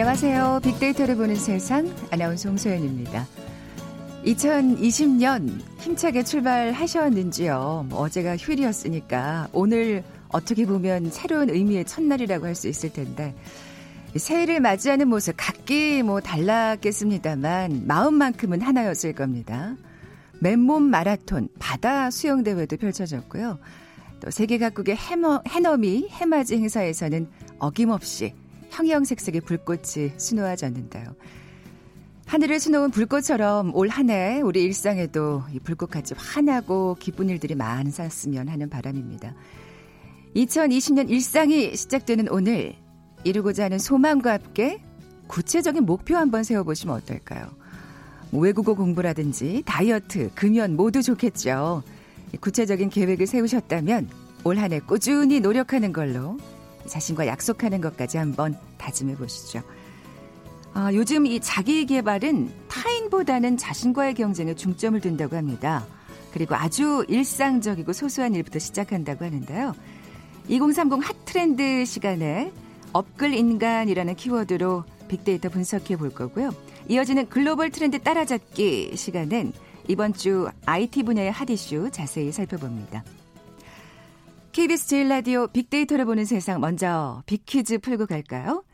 안녕하세요. 빅데이터를 보는 세상 아나운서 홍소연입니다. 2020년 힘차게 출발하셨는지요? 뭐 어제가 휴일이었으니까 오늘 어떻게 보면 새로운 의미의 첫날이라고 할 수 있을 텐데 새해를 맞이하는 모습 각기 뭐 달랐겠습니다만 마음만큼은 하나였을 겁니다. 맨몸 마라톤 바다 수영 대회도 펼쳐졌고요. 또 세계 각국의 해머, 해넘이 해맞이 행사에서는 어김없이 형형색색의 불꽃이 수놓아졌는데요. 하늘을 수놓은 불꽃처럼 올 한 해 우리 일상에도 이 불꽃같이 환하고 기쁜 일들이 많았으면 하는 바람입니다. 2020년 일상이 시작되는 오늘 이루고자 하는 소망과 함께 구체적인 목표 한번 세워보시면 어떨까요? 뭐 외국어 공부라든지 다이어트, 금연 모두 좋겠죠. 구체적인 계획을 세우셨다면 올 한 해 꾸준히 노력하는 걸로 자신과 약속하는 것까지 한번 다짐해 보시죠. 아, 요즘 이 자기 개발은 타인보다는 자신과의 경쟁에 중점을 둔다고 합니다. 그리고 아주 일상적이고 소소한 일부터 시작한다고 하는데요. 2030 핫트렌드 시간에 업글 인간이라는 키워드로 빅데이터 분석해 볼 거고요. 이어지는 글로벌 트렌드 따라잡기 시간은 이번 주 IT 분야의 핫 이슈 자세히 살펴봅니다. KBS 제일 라디오 빅데이터를 보는 세상 먼저 빅퀴즈 풀고 갈까요?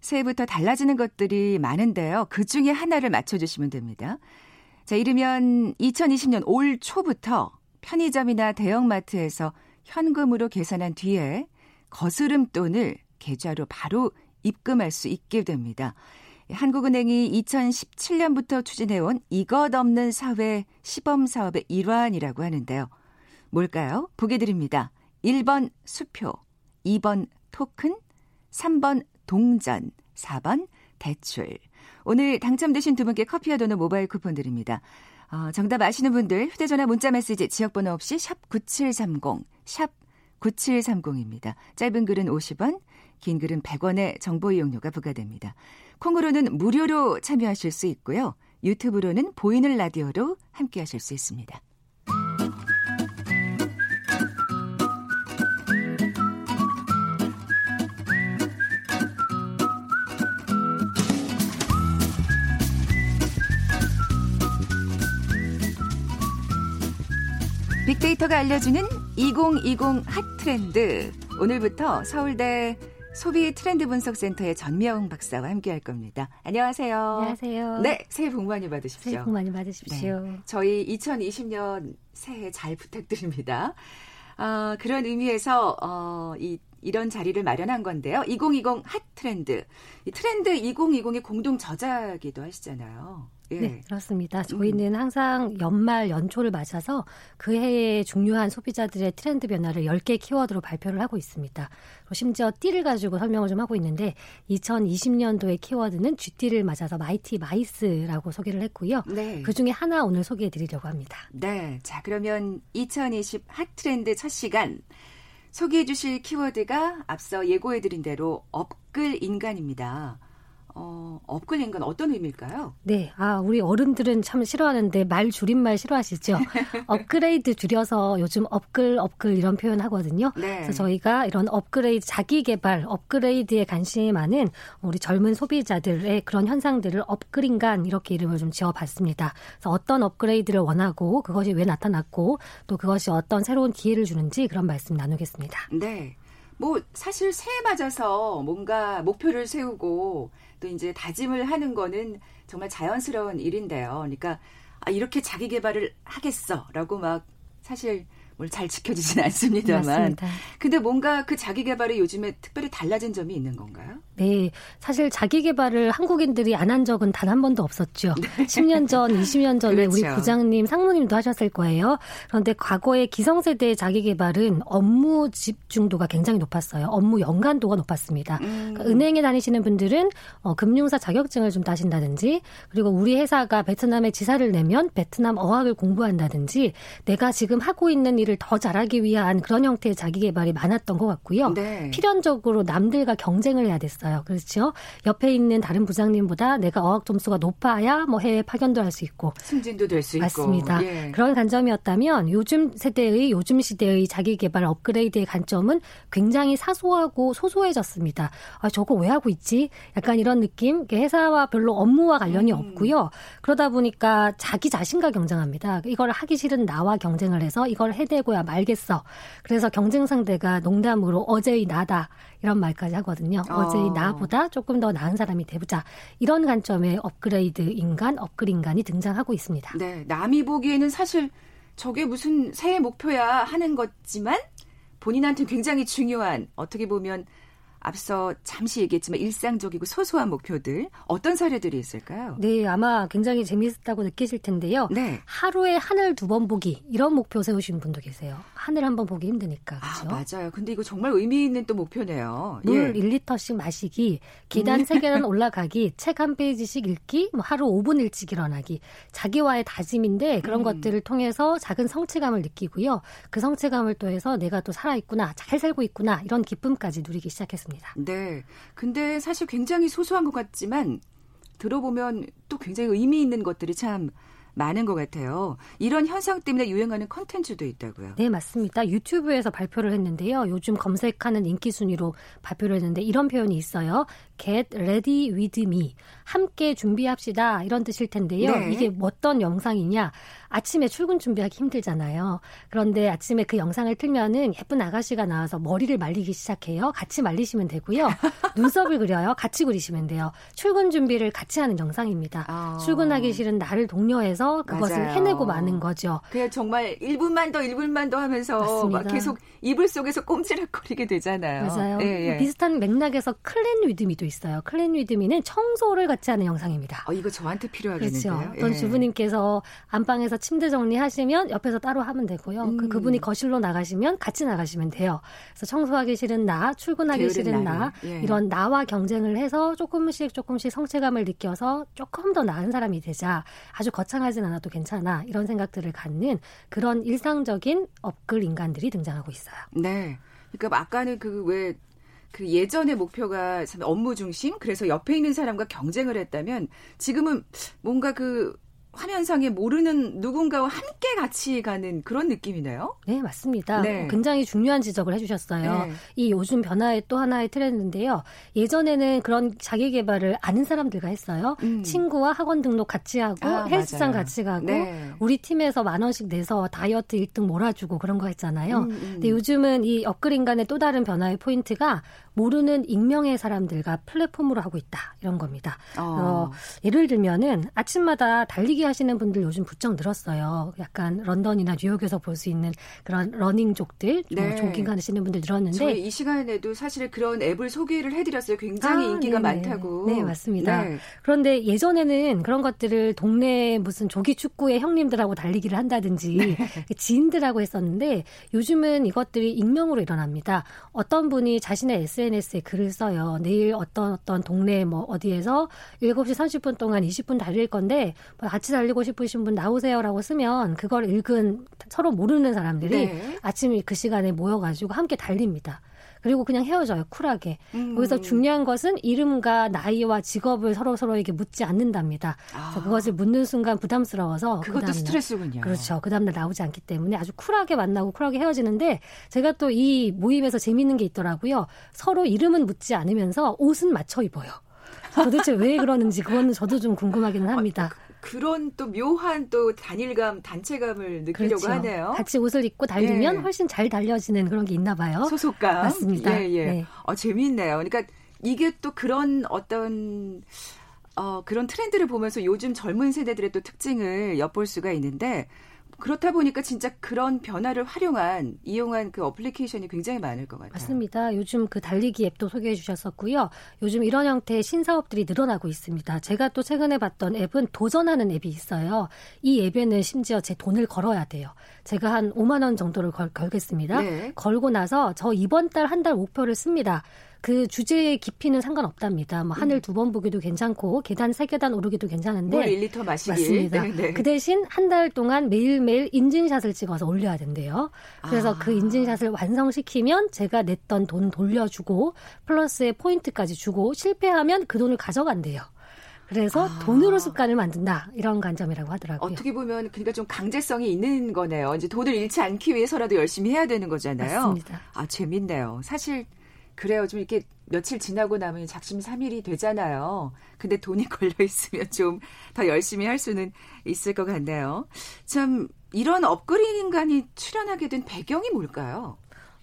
새해부터 달라지는 것들이 많은데요. 그 중에 하나를 맞춰주시면 됩니다. 자, 이르면 2020년 올 초부터 편의점이나 대형마트에서 현금으로 계산한 뒤에 거스름 돈을 계좌로 바로 입금할 수 있게 됩니다. 한국은행이 2017년부터 추진해온 이것 없는 사회 시범 사업의 일환이라고 하는데요. 뭘까요? 보게 드립니다. 1번 수표, 2번 토큰, 3번 동전, 4번 대출. 오늘 당첨되신 두 분께 커피와 도넛 모바일 쿠폰 드립니다. 어, 정답 아시는 분들 휴대전화 문자 메시지 지역번호 없이 샵 9730, 샵 9730입니다. 짧은 글은 50원, 긴 글은 100원의 정보 이용료가 부과됩니다. 콩으로는 무료로 참여하실 수 있고요. 유튜브로는 보이는 라디오로 함께 하실 수 있습니다. 빅데이터가 알려주는 2020 핫트렌드. 오늘부터 서울대 소비 트렌드 분석센터의 전미영 박사와 함께 할 겁니다. 안녕하세요. 안녕하세요. 네, 새해 복 많이 받으십시오. 새해 복 많이 받으십시오. 네, 저희 2020년 새해 잘 부탁드립니다. 어, 그런 의미에서 어, 이 이런 자리를 마련한 건데요. 2020 핫 트렌드. 이 트렌드 2020의 공동 저자기도 하시잖아요. 예. 네, 그렇습니다. 저희는 항상 연말 연초를 맞아서 그 해의 중요한 소비자들의 트렌드 변화를 10개 키워드로 발표를 하고 있습니다. 심지어 띠를 가지고 설명을 좀 하고 있는데 2020년도의 키워드는 쥐띠를 맞아서 Mighty Mice라고 소개를 했고요. 네. 그 중에 하나 오늘 소개해 드리려고 합니다. 네. 자, 그러면 2020 핫트렌드 첫 시간 소개해 주실 키워드가 앞서 예고해 드린 대로 업글 인간입니다. 어, 업글 인간 어떤 의미일까요? 네. 아, 우리 어른들은 참 싫어하는데 말 줄임말 싫어하시죠? 업그레이드 줄여서 요즘 업글, 업글 이런 표현 하거든요. 네. 그래서 저희가 이런 업그레이드, 자기 개발, 업그레이드에 관심이 많은 우리 젊은 소비자들의 그런 현상들을 업글인간 이렇게 이름을 좀 지어 봤습니다. 그래서 어떤 업그레이드를 원하고 그것이 왜 나타났고 또 그것이 어떤 새로운 기회를 주는지 그런 말씀 나누겠습니다. 네. 뭐 사실 새해 맞아서 뭔가 목표를 세우고 또 이제 다짐을 하는 거는 정말 자연스러운 일인데요. 그러니까 아 이렇게 자기 개발을 하겠어라고 막 사실 잘 지켜지진 않습니다만. 맞습니다. 근데 뭔가 그 자기 개발이 요즘에 특별히 달라진 점이 있는 건가요? 네. 사실 자기 개발을 한국인들이 안 한 적은 단 한 번도 없었죠. 네. 10년 전, 20년 전에 그렇죠. 우리 부장님, 상무님도 하셨을 거예요. 그런데 과거의 기성세대의 자기 개발은 업무 집중도가 굉장히 높았어요. 업무 연관도가 높았습니다. 음. 그러니까 은행에 다니시는 분들은 어, 금융사 자격증을 좀 따신다든지 그리고 우리 회사가 베트남에 지사를 내면 베트남 어학을 공부한다든지 내가 지금 하고 있는 일을 일을 더 잘하기 위한 그런 형태의 자기 개발이 많았던 것 같고요. 네. 필연적으로 남들과 경쟁을 해야 됐어요. 그렇죠? 옆에 있는 다른 부장님보다 내가 어학 점수가 높아야 뭐 해외 파견도 할 수 있고 승진도 될 수 있고 맞습니다. 예. 그런 관점이었다면 요즘 세대의 요즘 시대의 자기 개발 업그레이드의 관점은 굉장히 사소하고 소소해졌습니다. 아 저거 왜 하고 있지? 약간 이런 느낌. 회사와 별로 업무와 관련이 음. 없고요. 그러다 보니까 자기 자신과 경쟁합니다. 이걸 하기 싫은 나와 경쟁을 해서 이걸 해 내고야 말겠어. 그래서 경쟁 상대가 농담으로 어제의 나다 이런 말까지 하거든요. 어. 어제의 나보다 조금 더 나은 사람이 되보자. 이런 관점의 업그레이드 인간, 업글 인간이 등장하고 있습니다. 네, 남이 보기에는 사실 저게 무슨 새해 목표야 하는 거지만 본인한테 굉장히 중요한 어떻게 보면 앞서 잠시 얘기했지만 일상적이고 소소한 목표들 어떤 사례들이 있을까요? 네, 아마 굉장히 재미있다고 느끼실 텐데요. 네. 하루에 하늘 두 번 보기 이런 목표 세우신 분도 계세요. 하늘 한 번 보기 힘드니까. 그렇죠? 아, 맞아요. 근데 이거 정말 의미 있는 또 목표네요. 물 예. 1리터씩 마시기, 계단 음. 3계단 올라가기, 책 한 페이지씩 읽기, 뭐 하루 5분 일찍 일어나기. 자기와의 다짐인데 그런 음. 것들을 통해서 작은 성취감을 느끼고요. 그 성취감을 또 해서 내가 또 살아 있구나, 잘 살고 있구나 이런 기쁨까지 누리기 시작했습니다. 같습니다. 네. 근데 사실 굉장히 소소한 것 같지만 들어보면 또 굉장히 의미 있는 것들이 참 많은 것 같아요. 이런 현상 때문에 유행하는 컨텐츠도 있다고요. 네, 맞습니다. 유튜브에서 발표를 했는데요. 요즘 검색하는 인기 순위로 발표를 했는데 이런 표현이 있어요. Get ready with me. 함께 준비합시다. 이런 뜻일 텐데요. 네. 이게 어떤 영상이냐? 아침에 출근 준비하기 힘들잖아요. 그런데 아침에 그 영상을 틀면은 예쁜 아가씨가 나와서 머리를 말리기 시작해요. 같이 말리시면 되고요. 눈썹을 그려요. 같이 그리시면 돼요. 출근 준비를 같이 하는 영상입니다. 아. 출근하기 싫은 나를 독려해서 그것을 맞아요. 해내고 마는 거죠. 그냥 정말 1분만 더 1분만 더 하면서 막 계속 이불 속에서 꼼지락거리게 되잖아요. 맞아요. 예, 예. 비슷한 맥락에서 클랜 위드미도 있어요. 클랜 위드미는 청소를 같이 하는 영상입니다. 어, 이거 저한테 필요하겠는데요. 그렇죠. 어떤 예. 주부님께서 안방에서 침대 정리하시면 옆에서 따로 하면 되고요. 그 음. 그 그분이 거실로 나가시면 같이 나가시면 돼요. 그래서 청소하기 싫은 나, 출근하기 싫은 나 예. 이런 나와 경쟁을 해서 조금씩 조금씩 성취감을 느껴서 조금 더 나은 사람이 되자. 아주 거창하진 않아도 괜찮아. 이런 생각들을 갖는 그런 일상적인 업글 인간들이 등장하고 있어요. 네. 그러니까 아까는 그왜 그 예전의 목표가 참 업무 중심 그래서 옆에 있는 사람과 경쟁을 했다면 지금은 뭔가 그 화면상에 모르는 누군가와 함께 같이 가는 그런 느낌이네요. 네, 맞습니다. 네. 굉장히 중요한 지적을 해주셨어요. 네. 이 요즘 변화의 또 하나의 트렌드인데요. 예전에는 그런 자기 개발을 아는 사람들과 했어요. 음. 친구와 학원 등록 같이 하고 아, 헬스장 맞아요. 같이 가고 네. 우리 팀에서 만 원씩 내서 다이어트 1등 몰아주고 그런 거 했잖아요. 음, 음. 근데 요즘은 이 업그린간의 또 다른 변화의 포인트가 모르는 익명의 사람들과 플랫폼으로 하고 있다 이런 겁니다. 어. 어, 예를 들면은 아침마다 달리기 하시는 분들 요즘 부쩍 늘었어요. 약간 런던이나 뉴욕에서 볼 수 있는 그런 러닝족들, 네. 조깅 하시는 분들 늘었는데 저희 이 시간에도 사실 그런 앱을 소개를 해드렸어요. 굉장히 아, 인기가 네네. 많다고. 네 맞습니다. 네. 그런데 예전에는 그런 것들을 동네 무슨 조기 축구의 형님들하고 달리기를 한다든지 네. 지인들하고 했었는데 요즘은 이것들이 익명으로 일어납니다. 어떤 분이 자신의 SNS에 글을 써요. 내일 어떤 어떤 동네 뭐 어디에서 7시 30분 동안 20분 달릴 건데 뭐 같이 달리고 싶으신 분 나오세요라고 쓰면 그걸 읽은 서로 모르는 사람들이 네. 아침 그 시간에 모여가지고 함께 달립니다. 그리고 그냥 헤어져요 쿨하게. 음. 거기서 중요한 것은 이름과 나이와 직업을 서로 서로에게 묻지 않는답니다. 아. 그래서 그것을 묻는 순간 부담스러워서 그것도 그 스트레스군요. 그렇죠. 그 다음날 나오지 않기 때문에 아주 쿨하게 만나고 쿨하게 헤어지는데 제가 또 이 모임에서 재밌는 게 있더라고요. 서로 이름은 묻지 않으면서 옷은 맞춰 입어요. 도대체 왜 그러는지 그거는 저도 좀 궁금하기는 합니다. 그런 또 묘한 또 단일감, 단체감을 느끼려고 그렇죠. 하네요. 같이 옷을 입고 달리면 예. 훨씬 잘 달려지는 그런 게 있나 봐요. 소속감. 맞습니다. 예, 예. 네. 어, 재미있네요. 그러니까 이게 또 그런 어떤 어, 그런 트렌드를 보면서 요즘 젊은 세대들의 또 특징을 엿볼 수가 있는데 그렇다 보니까 진짜 그런 변화를 활용한 이용한 그 어플리케이션이 굉장히 많을 것 같아요. 맞습니다. 요즘 그 달리기 앱도 소개해 주셨었고요. 요즘 이런 형태의 신사업들이 늘어나고 있습니다. 제가 또 최근에 봤던 앱은 도전하는 앱이 있어요. 이 앱에는 심지어 제 돈을 걸어야 돼요. 제가 한 5만 원 정도를 걸, 걸겠습니다. 네. 걸고 나서 저 이번 달 한달 목표를 씁니다. 그 주제의 깊이는 상관없답니다. 뭐 하늘 음. 두번 보기도 괜찮고 계단 세 계단 오르기도 괜찮은데 물 1리터 마시기 맞습니다. 네네. 네. 그 대신 한 달 동안 매일매일 인증샷을 찍어서 올려야 된대요. 그래서 그 아. 그 인증샷을 완성시키면 제가 냈던 돈 돌려주고 플러스의 포인트까지 주고 실패하면 그 돈을 가져간대요. 그래서 아. 돈으로 습관을 만든다 이런 관점이라고 하더라고요. 어떻게 보면 그러니까 좀 강제성이 있는 거네요. 이제 돈을 잃지 않기 위해서라도 열심히 해야 되는 거잖아요. 맞습니다. 아 재밌네요. 사실 그래요. 좀 이렇게 며칠 지나고 나면 작심 삼일이 되잖아요. 근데 돈이 걸려 있으면 좀 더 열심히 할 수는 있을 것 같네요. 참 이런 업그레이드 인간이 출연하게 된 배경이 뭘까요?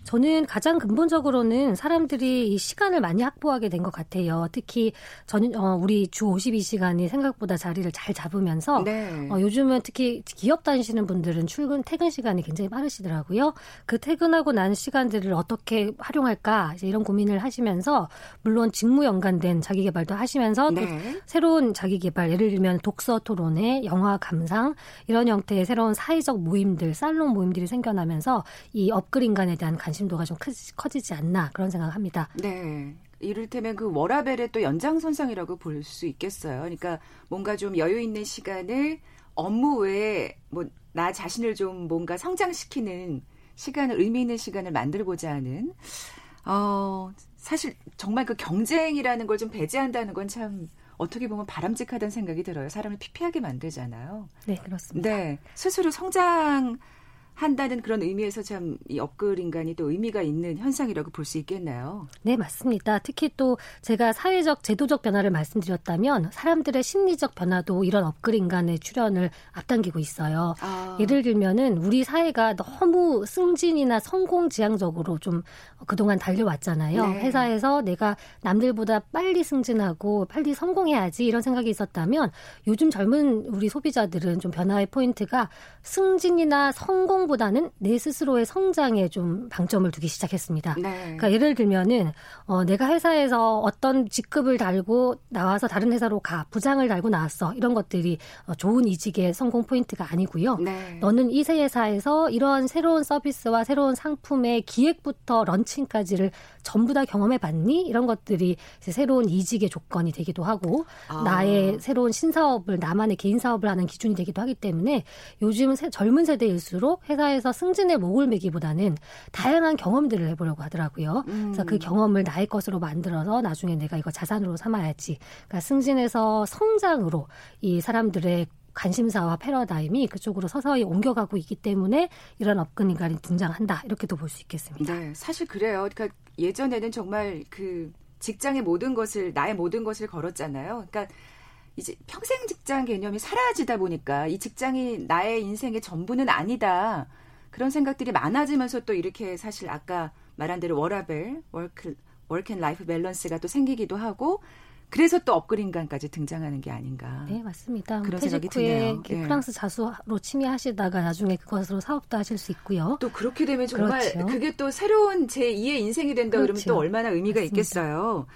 저는 가장 근본적으로는 사람들이 이 시간을 많이 확보하게 된 것 같아요. 특히 저는 어, 우리 주 52시간이 생각보다 자리를 잘 잡으면서 네. 어, 요즘은 특히 기업 다니시는 분들은 출근 퇴근 시간이 굉장히 빠르시더라고요. 그 퇴근하고 난 시간들을 어떻게 활용할까 이제 이런 고민을 하시면서 물론 직무 연관된 자기 개발도 하시면서 네. 또 새로운 자기 개발 예를 들면 독서 토론회, 영화 감상 이런 형태의 새로운 사회적 모임들, 살롱 모임들이 생겨나면서 이 업글 인간에 대한 관심 관심도가 좀 크지, 커지지 않나 그런 생각을 합니다. 네. 이를테면 그 워라벨의 또 연장선상이라고 볼 수 있겠어요. 그러니까 뭔가 좀 여유 있는 시간을 업무 외에 뭐 나 자신을 좀 뭔가 성장시키는 시간을 의미 있는 시간을 만들고자 하는 어 사실 정말 그 경쟁이라는 걸 좀 배제한다는 건 참 어떻게 보면 바람직하다는 생각이 들어요. 사람을 피폐하게 만들잖아요. 네, 그렇습니다. 네. 스스로 성장 한다는 그런 의미에서 참 이 업글 인간이 또 의미가 있는 현상이라고 볼 수 있겠나요? 네, 맞습니다. 특히 또 제가 사회적 제도적 변화를 말씀드렸다면 사람들의 심리적 변화도 이런 업글 인간의 출현을 앞당기고 있어요. 아. 예를 들면은 우리 사회가 너무 승진이나 성공 지향적으로 좀 그동안 달려왔잖아요. 네. 회사에서 내가 남들보다 빨리 승진하고 빨리 성공해야지 이런 생각이 있었다면 요즘 젊은 우리 소비자들은 좀 변화의 포인트가 승진이나 성공 성장보다는 내 스스로의 성장에 좀 방점을 두기 시작했습니다. 네. 그러니까 예를 들면은 어, 내가 회사에서 어떤 직급을 달고 나와서 다른 회사로 가 부장을 달고 나왔어 이런 것들이 어, 좋은 이직의 성공 포인트가 아니고요. 네. 너는 이 회사에서 이러한 새로운 서비스와 새로운 상품의 기획부터 런칭까지를 전부 다 경험해 봤니? 이런 것들이 새로운 이직의 조건이 되기도 하고 아. 나의 새로운 신사업을 나만의 개인 사업을 하는 기준이 되기도 하기 때문에 요즘 젊은 세대일수록 회사 에서 승진의 목을 매기보다는 다양한 경험들을 해보려고 하더라고요. 음. 그래서 그 경험을 나의 것으로 만들어서 나중에 내가 이거 자산으로 삼아야지. 그러니까 승진에서 성장으로 이 사람들의 관심사와 패러다임이 그쪽으로 서서히 옮겨가고 있기 때문에 이런 업글 인간이 등장한다 이렇게도 볼 수 있겠습니다. 네, 사실 그래요. 그러니까 예전에는 정말 그 직장의 모든 것을 나의 모든 것을 걸었잖아요. 그러니까 이제 평생 직장 개념이 사라지다 보니까 이 직장이 나의 인생의 전부는 아니다. 그런 생각들이 많아지면서 또 이렇게 사실 아까 말한 대로 워라밸, work, work and life balance가 또 생기기도 하고 그래서 또 업글 인간까지 등장하는 게 아닌가. 네, 맞습니다. 그런 생각이 드네요. 네. 프랑스 자수로 취미하시다가 나중에 그것으로 사업도 하실 수 있고요. 또 그렇게 되면 정말 그렇죠. 그게 또 새로운 제2의 인생이 된다 그렇죠. 그러면 또 얼마나 의미가 맞습니다. 있겠어요.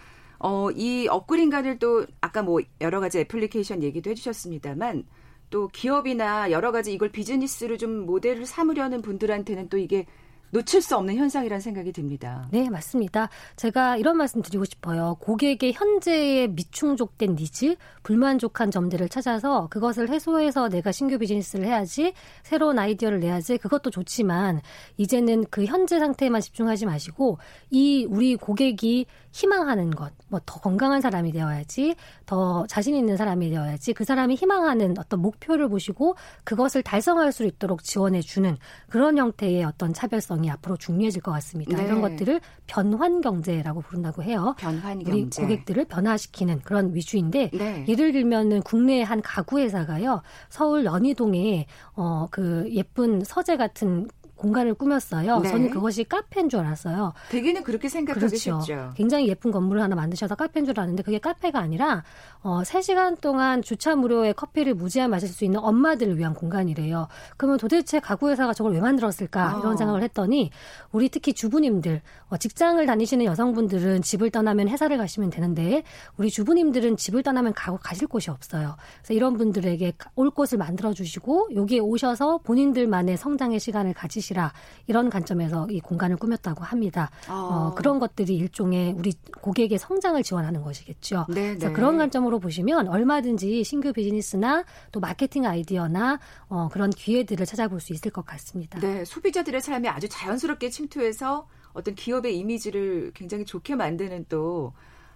어, 이 업글인간을 또 아까 뭐 여러 가지 애플리케이션 얘기도 해주셨습니다만 또 기업이나 여러 가지 이걸 비즈니스로 좀 모델을 삼으려는 분들한테는 또 이게 놓칠 수 없는 현상이라는 생각이 듭니다. 네, 맞습니다. 제가 이런 말씀 드리고 싶어요. 고객의 현재의 미충족된 니즈, 불만족한 점들을 찾아서 그것을 해소해서 내가 신규 비즈니스를 해야지, 새로운 아이디어를 내야지, 그것도 좋지만, 이제는 그 현재 상태에만 집중하지 마시고, 이 우리 고객이 희망하는 것, 뭐 더 건강한 사람이 되어야지, 더 자신 있는 사람이 되어야지, 그 사람이 희망하는 어떤 목표를 보시고 그것을 달성할 수 있도록 지원해 주는 그런 형태의 어떤 차별성 이 앞으로 중요해질 것 같습니다. 네. 이런 것들을 변환 경제라고 부른다고 해요. 변환 경제. 우리 고객들을 변화시키는 그런 위주인데 네. 예를 들면은 국내 한 가구 회사가요. 서울 연희동에 어 그 예쁜 서재 같은 공간을 꾸몄어요. 네. 저는 그것이 카페인 줄 알았어요. 대개는 그렇게 생각하겠죠. 그렇죠. 굉장히 예쁜 건물을 하나 만드셔서 카페인 줄 알았는데 그게 카페가 아니라 어 3시간 동안 주차 무료의 커피를 무제한 마실 수 있는 엄마들을 위한 공간이래요. 그러면 도대체 가구 회사가 저걸 왜 만들었을까? 아. 이런 생각을 했더니 우리 특히 주부님들 어 직장을 다니시는 여성분들은 집을 떠나면 회사를 가시면 되는데 우리 주부님들은 집을 떠나면 가고 가실 곳이 없어요. 그래서 이런 분들에게 올 곳을 만들어 주시고 여기에 오셔서 본인들만의 성장의 시간을 가지시 것이라 이런 관점에서 이 공간을 꾸몄다고 합니다. 어. 어, 그런 것들이 일종의 우리 고객의 성장을 지원하는 것이겠죠. 네, 그래서 네. 그런 관점으로 보시면 얼마든지 신규 비즈니스나 또 마케팅 아이디어나 어, 그런 기회들을 찾아볼 수 있을 것 같습니다. 네, 소비자들의 삶에 아주 자연스럽게 침투해서 어떤 기업의 이미지를 굉장히 좋게 만드는 또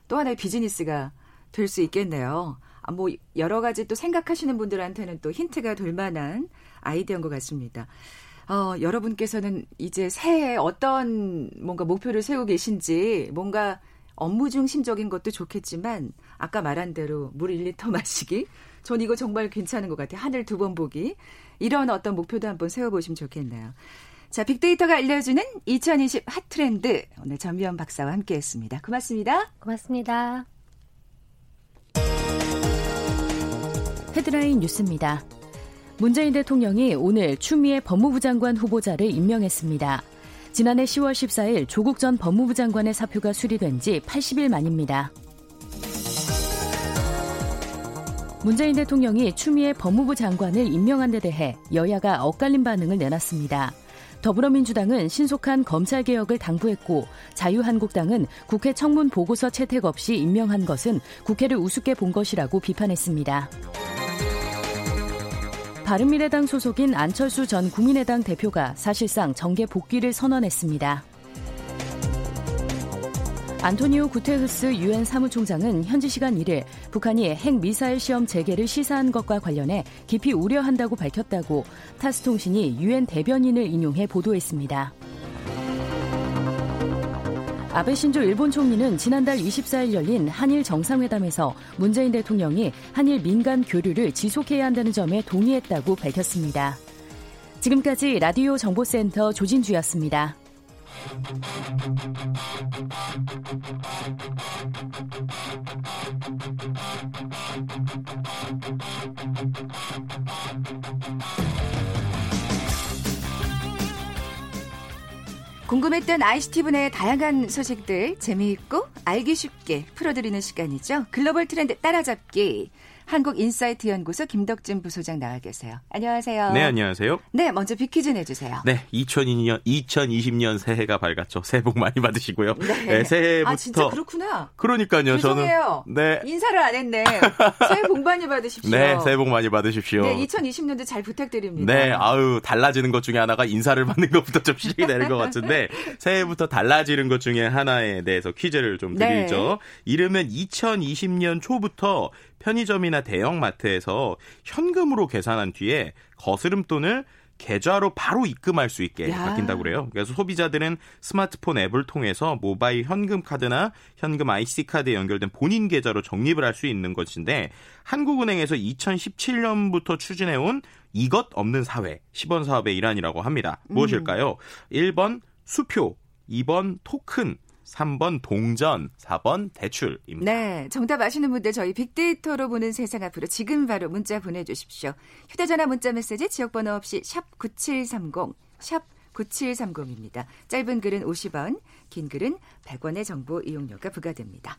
또 하나의 비즈니스가 될 수 있겠네요. 아, 뭐 여러 가지 또 생각하시는 분들한테는 또 힌트가 될 만한 아이디어인 것 같습니다. 어, 여러분께서는 이제 새해에 어떤 뭔가 목표를 세우고 계신지 뭔가 업무 중심적인 것도 좋겠지만 아까 말한 대로 물 1리터 마시기 전 이거 정말 괜찮은 것 같아요. 하늘 두 번 보기 이런 어떤 목표도 한번 세워보시면 좋겠네요. 자, 빅데이터가 알려주는 2020 핫트렌드 오늘 전미연 박사와 함께했습니다. 고맙습니다. 고맙습니다. 헤드라인 뉴스입니다. 문재인 대통령이 오늘 추미애 법무부 장관 후보자를 임명했습니다. 지난해 10월 14일 조국 전 법무부 장관의 사표가 수리된 지 80일 만입니다. 문재인 대통령이 추미애 법무부 장관을 임명한 데 대해 여야가 엇갈린 반응을 내놨습니다. 더불어민주당은 신속한 검찰개혁을 당부했고 자유한국당은 국회 청문 보고서 채택 없이 임명한 것은 국회를 우습게 본 것이라고 비판했습니다. 바른미래당 소속인 안철수 전 국민의당 대표가 사실상 정계 복귀를 선언했습니다. 안토니오 구테흐스 유엔 사무총장은 현지 시간 1일 북한이 핵 미사일 시험 재개를 시사한 것과 관련해 깊이 우려한다고 밝혔다고 타스 통신이 유엔 대변인을 인용해 보도했습니다. 아베 신조 일본 총리는 지난달 24일 열린 한일 정상회담에서 문재인 대통령이 한일 민간 교류를 지속해야 한다는 점에 동의했다고 밝혔습니다. 지금까지 라디오 정보센터 조진주였습니다. 궁금했던 분야의 다양한 소식들 재미있고 알기 쉽게 풀어드리는 시간이죠. 글로벌 트렌드 따라잡기. 한국인사이트 연구소 김덕진 부소장 나와 계세요. 안녕하세요. 네, 안녕하세요. 네, 먼저 퀴즈 내주세요. 네, 2020년 2020년 새해가 밝았죠. 새해 복 많이 받으시고요. 네, 네 새해부터 아 진짜 그렇구나. 그러니까요. 죄송해요. 저는 네 인사를 안 했네. 새해 복 많이 받으십시오. 네, 새해 복 많이 받으십시오. 네, 2020년도 잘 부탁드립니다. 네, 아유 달라지는 것 중에 하나가 인사를 받는 것부터 좀 시작이 되는 것 같은데 새해부터 달라지는 것 중에 하나에 대해서 퀴즈를 좀 드리죠. 네. 이름은 2020년 초부터 편의점이나 대형마트에서 현금으로 계산한 뒤에 거스름 돈을 계좌로 바로 입금할 수 있게 야. 바뀐다고 그래요. 그래서 소비자들은 스마트폰 앱을 통해서 모바일 현금 카드나 현금 IC 카드에 연결된 본인 계좌로 적립을 할 수 있는 것인데 한국은행에서 2017년부터 추진해온 이것 없는 사회 10원 사업의 일환이라고 합니다. 무엇일까요? 음. 1번 수표, 2번 토큰, 3번 동전, 4번 대출입니다. 네, 정답 아시는 분들 저희 빅데이터로 보는 세상 앞으로 지금 바로 문자 보내주십시오. 휴대전화 문자 메시지 지역번호 없이 샵 9730, 샵 9730입니다. 짧은 글은 50원, 긴 글은 100원의 정보 이용료가 부과됩니다.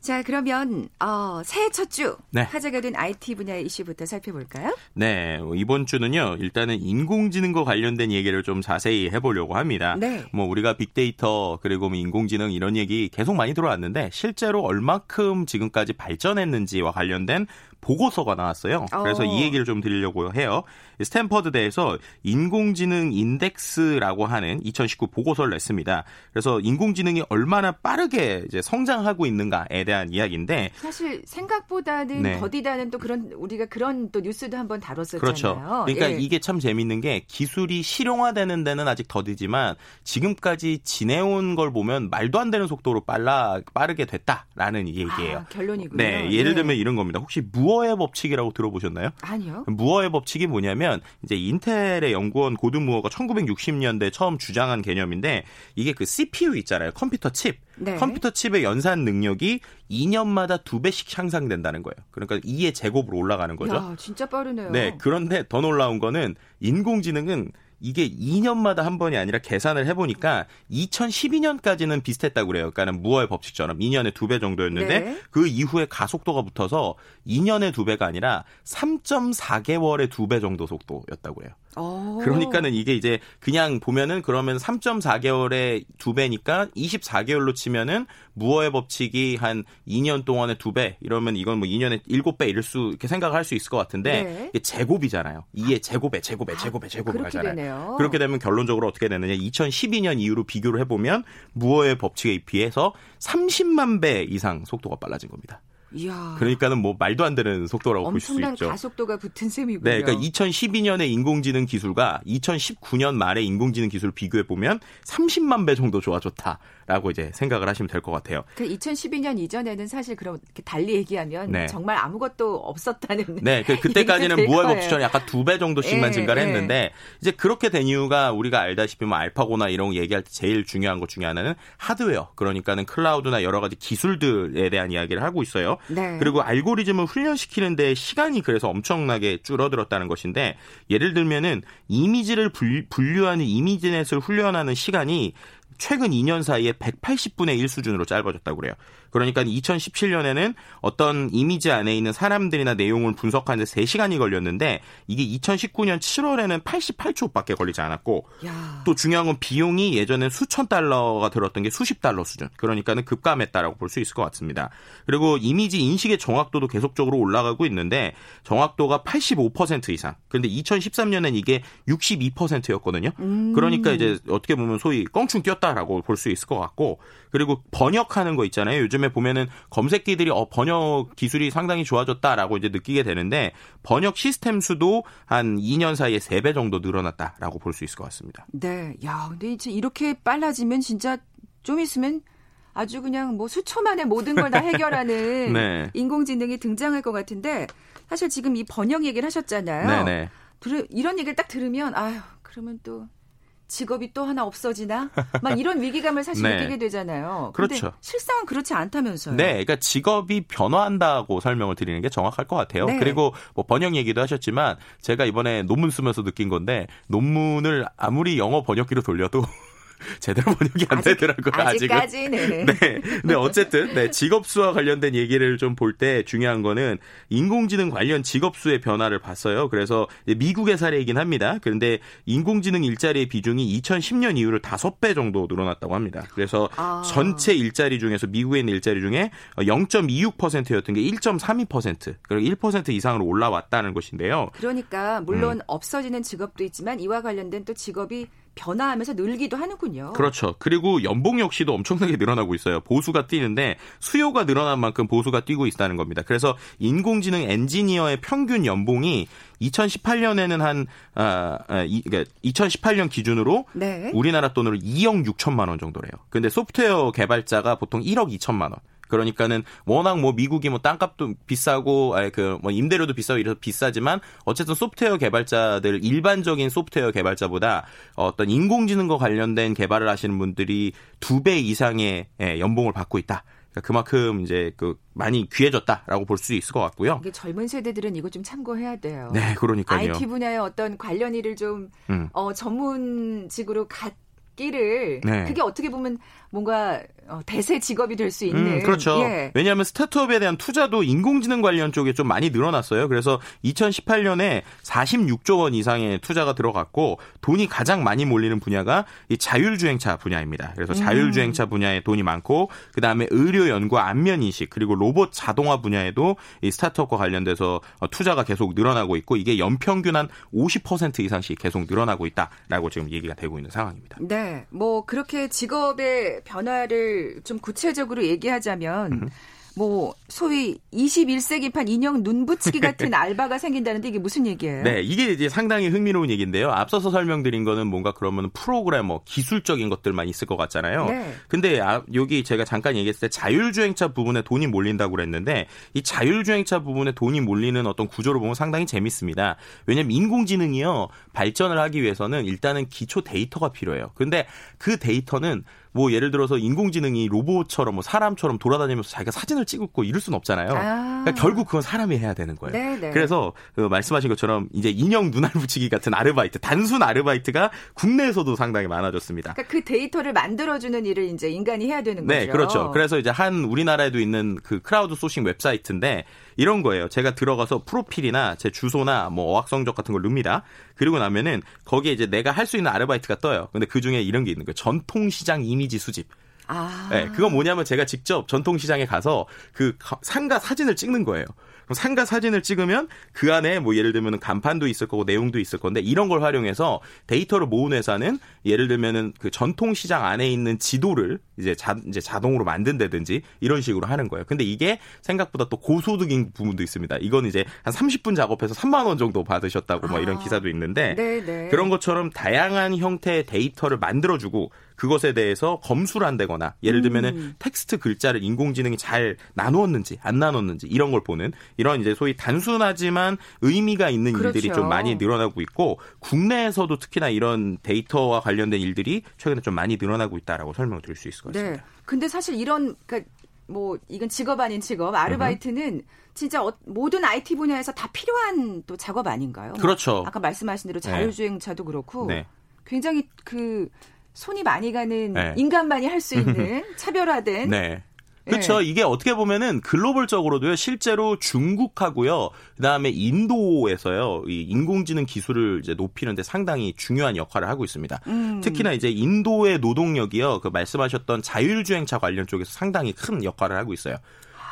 자, 그러면 어, 새해 첫 주 네. 화제가 된 IT 분야의 이슈부터 살펴볼까요? 네, 이번 주는요. 일단은 인공지능과 관련된 얘기를 좀 자세히 해보려고 합니다. 네. 뭐 우리가 빅데이터 그리고 뭐 인공지능 이런 얘기 계속 많이 들어왔는데 실제로 얼마큼 지금까지 발전했는지와 관련된 보고서가 나왔어요. 그래서 어. 이 얘기를 좀 드리려고 해요. 스탠퍼드대에서 인공지능 인덱스라고 하는 2019 보고서를 냈습니다. 그래서 인공지능이 얼마나 빠르게 이제 성장하고 있는가에 대한 이야기인데 사실 생각보다는 네. 더디다는 또 그런 우리가 그런 또 뉴스도 한번 다뤘었잖아요. 그렇죠. 그러니까 예. 이게 참 재밌는 게 기술이 실용화되는 데는 아직 더디지만 지금까지 지내온 걸 보면 말도 안 되는 속도로 빨라 빠르게 됐다라는 얘기예요. 아, 결론이군요. 네, 예를 들면 네. 이런 겁니다. 혹시 무어의 법칙이라고 들어보셨나요? 아니요. 무어의 법칙이 뭐냐면 이제 인텔의 연구원 고든 무어가 1960년대 처음 주장한 개념인데 이게 그 CPU 있잖아요. 컴퓨터 칩. 네. 컴퓨터 칩의 연산 능력이 2년마다 두 배씩 향상된다는 거예요. 그러니까 2의 제곱으로 올라가는 거죠. 야, 진짜 빠르네요. 네. 그런데 더 놀라운 거는 인공지능은 이게 2년마다 한 번이 아니라 계산을 해보니까 2012년까지는 비슷했다고 그래요. 그러니까는 무어의 법칙처럼 2년에 두 배 정도였는데 네. 그 이후에 가속도가 붙어서 2년에 두 배가 아니라 3.4개월에 두 배 정도 속도였다고 해요. 오. 그러니까는 이게 이제 그냥 보면은 그러면 3.4개월에 두 배니까 24개월로 치면은 무어의 법칙이 한 2년 동안에 두 배 이러면 이건 뭐 2년에 7배 이럴 수 이렇게 생각할 수 있을 것 같은데 네. 이게 제곱이잖아요. 2의 제곱에 제곱에 제곱에 제곱을 하잖아요. 되네요. 그렇게 되면 결론적으로 어떻게 되느냐? 2012년 이후로 비교를 해보면 무어의 법칙에 비해서 30만 배 이상 속도가 빨라진 겁니다. 이야. 그러니까는 뭐 말도 안 되는 속도라고 볼 수 있죠. 엄청난 가속도가 붙은 셈이고요. 네, 그러니까 2012년의 인공지능 기술과 2019년 말의 인공지능 기술 비교해 보면 30만 배 정도 좋아졌다. 라고 이제 생각을 하시면 될 것 같아요. 그 2012년 이전에는 사실 그런 달리 얘기하면 네. 정말 아무것도 없었다는. 네, 그 그때까지는 무할 법칙처럼 약간 두 배 정도씩만 예, 증가를 예. 했는데 이제 그렇게 된 이유가 우리가 알다시피 뭐 알파고나 이런 거 얘기할 때 제일 중요한 것 중에 하나는 하드웨어. 그러니까는 클라우드나 여러 가지 기술들에 대한 이야기를 하고 있어요. 네. 그리고 알고리즘을 훈련시키는데 시간이 그래서 엄청나게 줄어들었다는 것인데 예를 들면은 이미지를 분류하는 이미지넷을 훈련하는 시간이 최근 2년 사이에 180분의 1 수준으로 짧아졌다고 그래요. 그러니까 2017년에는 어떤 이미지 안에 있는 사람들이나 내용을 분석하는데 3시간이 걸렸는데 이게 2019년 7월에는 88초밖에 걸리지 않았고 야. 또 중요한 건 비용이 예전에 수천 달러가 들었던 게 수십 달러 수준. 그러니까는 급감했다라고 볼 수 있을 것 같습니다. 그리고 이미지 인식의 정확도도 계속적으로 올라가고 있는데 정확도가 85% 이상. 근데 2013년엔 이게 62%였거든요. 음. 그러니까 이제 어떻게 보면 소위 껑충 뛰었다라고 볼 수 있을 것 같고 그리고 번역하는 거 있잖아요. 요즘 요즘에 보면은 검색기들이 어, 번역 기술이 상당히 좋아졌다라고 이제 느끼게 되는데 번역 시스템 수도 한 2년 사이에 3배 정도 늘어났다라고 볼 수 있을 것 같습니다. 네. 야, 근데 이제 이렇게 빨라지면 진짜 좀 있으면 아주 그냥 뭐 수초 만에 모든 걸 다 해결하는 네. 인공지능이 등장할 것 같은데 사실 지금 이 번역 얘기를 하셨잖아요. 네네. 네. 이런 얘기를 딱 들으면 아유 그러면 또 직업이 또 하나 없어지나? 막 이런 위기감을 사실 네. 느끼게 되잖아요. 그렇죠. 실상은 그렇지 않다면서요. 네, 그러니까 직업이 변화한다고 설명을 드리는 게 정확할 것 같아요. 네. 그리고 뭐 번역 얘기도 하셨지만 제가 이번에 논문 쓰면서 느낀 건데 논문을 아무리 영어 번역기로 돌려도 제대로 번역이 안 아직, 되더라고요. 아직까지는. 네. 네. 어쨌든 네, 직업수와 관련된 얘기를 좀 볼 때 중요한 거는 인공지능 관련 직업수의 변화를 봤어요. 그래서 미국의 사례이긴 합니다. 그런데 인공지능 일자리의 비중이 2010년 이후로 5배 정도 늘어났다고 합니다. 그래서 아. 전체 일자리 중에서 미국에 있는 일자리 중에 0.26%였던 게 1.32% 그리고 1% 이상으로 올라왔다는 것인데요. 그러니까 물론 음. 없어지는 직업도 있지만 이와 관련된 또 직업이 변화하면서 늘기도 하는군요. 그렇죠. 그리고 연봉 역시도 엄청나게 늘어나고 있어요. 보수가 뛰는데 수요가 늘어난 만큼 보수가 뛰고 있다는 겁니다. 그래서 인공지능 엔지니어의 평균 연봉이 2018년에는 한 아, 아 이, 그러니까 2018년 기준으로 네. 우리나라 돈으로 2억 6천만 원 정도래요. 근데 소프트웨어 개발자가 보통 1억 2천만 원. 그러니까는 워낙 뭐 미국이 뭐 땅값도 비싸고 아니 그뭐 임대료도 비싸고 이래서 비싸지만 어쨌든 소프트웨어 개발자들 일반적인 소프트웨어 개발자보다 어떤 인공지능과 관련된 개발을 하시는 분들이 두 배 이상의 예, 연봉을 받고 있다. 그러니까 그만큼 이제 그 많이 귀해졌다라고 볼 수 있을 것 같고요. 이게 젊은 세대들은 이거 좀 참고해야 돼요. 네, 그러니까요. IT 분야의 어떤 관련 일을 좀 음. 어, 전문직으로 갖 기를 네. 그게 어떻게 보면 뭔가 어, 대세 직업이 될 수 있는. 음, 그렇죠. 예. 왜냐하면 스타트업에 대한 투자도 인공지능 관련 쪽에 좀 많이 늘어났어요. 그래서 2018년에 46조 원 이상의 투자가 들어갔고 돈이 가장 많이 몰리는 분야가 이 자율주행차 분야입니다. 그래서 음. 자율주행차 분야에 돈이 많고 그 다음에 의료 연구, 안면 인식 그리고 로봇 자동화 분야에도 이 스타트업과 관련돼서 어, 투자가 계속 늘어나고 있고 이게 연평균 한 50% 이상씩 계속 늘어나고 있다라고 지금 얘기가 되고 있는 상황입니다. 네, 뭐 그렇게 직업의 변화를 좀 구체적으로 얘기하자면 음. 뭐 소위 21세기판 인형 눈붙이기 같은 알바가 생긴다는데 이게 무슨 얘기예요? 네, 이게 이제 상당히 흥미로운 얘기인데요. 앞서서 설명드린 거는 뭔가 그러면 프로그래머 기술적인 것들만 있을 것 같잖아요. 네. 근데 아, 여기 제가 잠깐 얘기했을 때 자율주행차 부분에 돈이 몰린다고 그랬는데 이 자율주행차 부분에 돈이 몰리는 어떤 구조를 보면 상당히 재밌습니다. 왜냐면 인공지능이요 발전을 하기 위해서는 일단은 기초 데이터가 필요해요. 근데 그 데이터는 뭐 예를 들어서 인공지능이 로봇처럼 뭐 사람처럼 돌아다니면서 자기가 사진을 찍고 이럴 수는 없잖아요. 아. 그러니까 결국 그건 사람이 해야 되는 거예요. 네네. 네. 그래서 그 말씀하신 것처럼 이제 인형 눈알 붙이기 같은 아르바이트, 단순 아르바이트가 국내에서도 상당히 많아졌습니다. 그러니까 그 데이터를 만들어주는 일을 이제 인간이 해야 되는 네, 거죠. 네, 그렇죠. 그래서 이제 한 우리나라에도 있는 그 크라우드 소싱 웹사이트인데 이런 거예요. 제가 들어가서 프로필이나 제 주소나 뭐 어학 성적 같은 걸 넣습니다. 그리고 나면은 거기에 이제 내가 할 수 있는 아르바이트가 떠요. 근데 그 중에 이런 게 있는 거예요. 전통시장 이미지 수집. 아. 네, 그건 뭐냐면 제가 직접 전통시장에 가서 그 상가 사진을 찍는 거예요. 그럼 상가 사진을 찍으면 그 안에 뭐 예를 들면 간판도 있을 거고 내용도 있을 건데 이런 걸 활용해서 데이터를 모은 회사는 예를 들면은 그 전통 시장 안에 있는 지도를 이제 자, 이제 자동으로 만든다든지 이런 식으로 하는 거예요. 근데 이게 생각보다 또 고소득인 부분도 있습니다. 이건 이제 한 30분 작업해서 3만 원 정도 받으셨다고 뭐 이런 아. 기사도 있는데 네네. 네. 그런 것처럼 다양한 형태의 데이터를 만들어주고 그것에 대해서 검수를 한다거나 예를 들면은 음. 텍스트 글자를 인공지능이 잘 나누었는지 안 나눴는지 이런 걸 보는 이런 이제 소위 단순하지만 의미가 있는 그렇죠. 일들이 좀 많이 늘어나고 있고 국내에서도 특히나 이런 데이터와 관련된 일들이 최근에 좀 많이 늘어나고 있다라고 설명을 드릴 수 있을 것 같습니다. 네. 근데 사실 이런 그러니까 뭐 이건 직업 아닌 직업 아르바이트는 진짜 어, 모든 IT 분야에서 다 필요한 또 작업 아닌가요? 그렇죠. 아까 말씀하신 대로 네. 자율주행차도 그렇고 네. 굉장히 그 손이 많이 가는 네. 인간만이 할 수 있는 차별화된 네. 그렇죠. 이게 어떻게 보면은 글로벌적으로도요. 실제로 중국하고요. 그다음에 인도에서요. 이 인공지능 기술을 이제 높이는데 상당히 중요한 역할을 하고 있습니다. 음. 특히나 이제 인도의 노동력이요. 그 말씀하셨던 자율주행차 관련 쪽에서 상당히 큰 역할을 하고 있어요.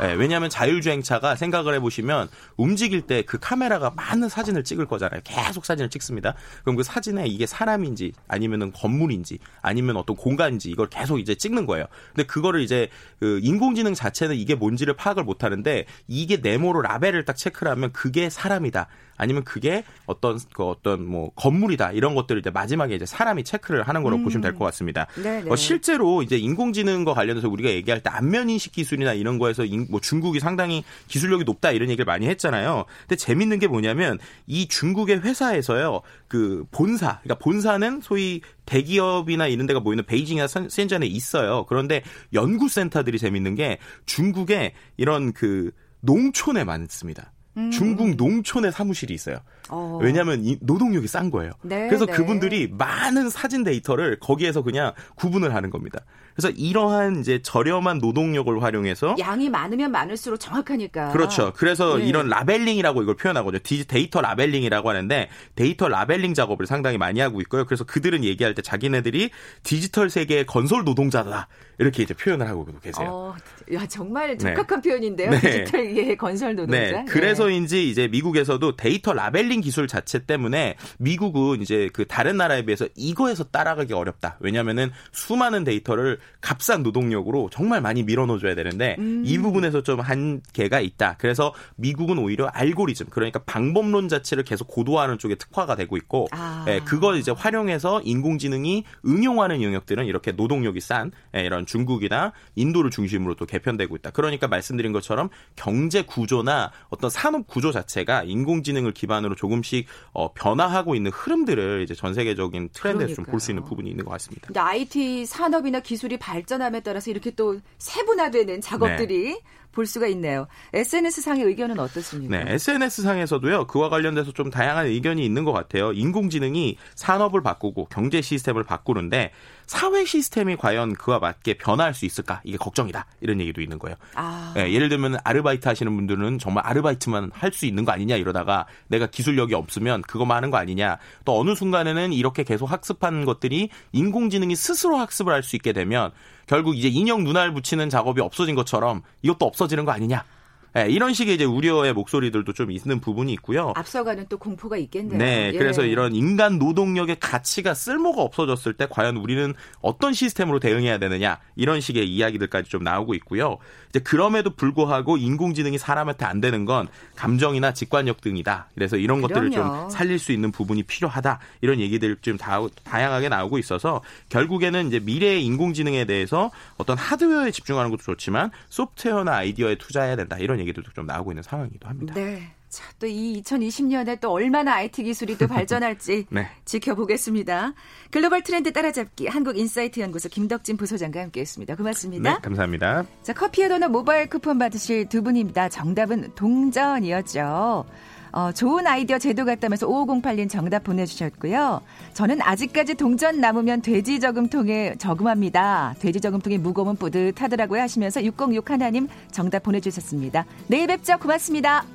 네, 왜냐하면 자율주행차가 생각을 해보시면 움직일 때 그 카메라가 많은 사진을 찍을 거잖아요. 계속 사진을 찍습니다. 그럼 그 사진에 이게 사람인지 아니면은 건물인지 아니면 어떤 공간인지 이걸 계속 이제 찍는 거예요. 근데 그거를 이제 그 인공지능 자체는 이게 뭔지를 파악을 못 하는데 이게 네모로 라벨을 딱 체크를 하면 그게 사람이다. 아니면 그게 어떤 그 어떤 뭐 건물이다 이런 것들을 이제 마지막에 이제 사람이 체크를 하는 거로 음. 보시면 될 것 같습니다. 어, 실제로 이제 인공지능과 관련해서 우리가 얘기할 때 안면 인식 기술이나 이런 거에서 인, 뭐 중국이 상당히 기술력이 높다 이런 얘기를 많이 했잖아요. 근데 재밌는 게 뭐냐면 이 중국의 회사에서요 그 본사 그러니까 본사는 소위 대기업이나 이런 데가 모이는 베이징이나 센전에 있어요. 그런데 연구센터들이 재밌는 게 중국에 이런 그 농촌에 많습니다. 음. 중국 농촌에 사무실이 있어요. 어. 왜냐하면 이 노동력이 싼 거예요. 네, 그래서 네. 그분들이 많은 사진 데이터를 거기에서 그냥 구분을 하는 겁니다. 그래서 이러한 이제 저렴한 노동력을 활용해서 양이 많으면 많을수록 정확하니까. 그렇죠. 그래서 네. 이런 labeling이라고 이걸 표현하거든요. 데이터 labeling이라고 하는데 데이터 labeling 작업을 상당히 많이 하고 있고요. 그래서 그들은 얘기할 때 자기네들이 디지털 세계의 건설 노동자다 이렇게 이제 표현을 하고 계세요. 어, 야 정말 적합한 네. 표현인데요. 네. 디지털계의 건설 노동자. 네. 그래서인지 이제 미국에서도 데이터 labeling 기술 자체 때문에 미국은 이제 그 다른 나라에 비해서 이거에서 따라가기 어렵다. 왜냐하면은 수많은 데이터를 값싼 노동력으로 정말 많이 밀어넣어줘야 되는데 음. 이 부분에서 좀 한계가 있다. 그래서 미국은 오히려 알고리즘 그러니까 방법론 자체를 계속 고도화하는 쪽에 특화가 되고 있고 아. 예, 그걸 이제 활용해서 인공지능이 응용하는 영역들은 이렇게 노동력이 싼 예, 이런 중국이나 인도를 중심으로 또 개편되고 있다. 그러니까 말씀드린 것처럼 경제 구조나 어떤 산업 구조 자체가 인공지능을 기반으로 조금씩 어, 변화하고 있는 흐름들을 이제 전 세계적인 트렌드에서 좀 볼 수 있는 부분이 있는 것 같습니다. IT 산업이나 기술이 발전함에 따라서 이렇게 또 세분화되는 작업들이 네. 볼 수가 있네요. SNS 상의 의견은 어떻습니까? 네, SNS 상에서도요. 그와 관련돼서 좀 다양한 의견이 있는 것 같아요. 인공지능이 산업을 바꾸고 경제 시스템을 바꾸는데 사회 시스템이 과연 그와 맞게 변화할 수 있을까? 이게 걱정이다. 이런 얘기도 있는 거예요. 아. 네, 예를 들면 아르바이트 하시는 분들은 정말 아르바이트만 할 수 있는 거 아니냐 이러다가 내가 기술력이 없으면 그것만 하는 거 아니냐. 또 어느 순간에는 이렇게 계속 학습한 것들이 인공지능이 스스로 학습을 할 수 있게 되면 결국 이제 인형 눈알 붙이는 작업이 없어진 것처럼 이것도 없어지는 거 아니냐. 네, 이런 식의 이제 우려의 목소리들도 좀 있는 부분이 있고요. 앞서가는 또 공포가 있겠네요. 네, 예. 그래서 이런 인간 노동력의 가치가 쓸모가 없어졌을 때 과연 우리는 어떤 시스템으로 대응해야 되느냐 이런 식의 이야기들까지 좀 나오고 있고요. 이제 그럼에도 불구하고 인공지능이 사람한테 안 되는 건 감정이나 직관력 등이다. 그래서 이런 것들을 좀 살릴 수 있는 부분이 필요하다. 이런 얘기들 좀 다, 다양하게 나오고 있어서 결국에는 이제 미래의 인공지능에 대해서 어떤 하드웨어에 집중하는 것도 좋지만 소프트웨어나 아이디어에 투자해야 된다. 이런 얘기 얘기들도 좀 나오고 있는 상황이기도 합니다. 네. 또이 2020년에 또 얼마나 IT 기술이 또 발전할지 네. 지켜보겠습니다. 글로벌 트렌드 따라잡기 한국인사이트 연구소 김덕진 부소장과 함께했습니다. 고맙습니다. 네, 감사합니다. 자, 커피에 도넛 모바일 쿠폰 받으실 두 분입니다. 정답은 동전이었죠. 어, 좋은 아이디어 제도 같다면서 5508님 정답 보내주셨고요. 저는 아직까지 동전 남으면 돼지 저금통에 저금합니다. 돼지 저금통이 무거우면 뿌듯하더라고요 하시면서 606 하나님 정답 보내주셨습니다. 내일 뵙죠. 고맙습니다.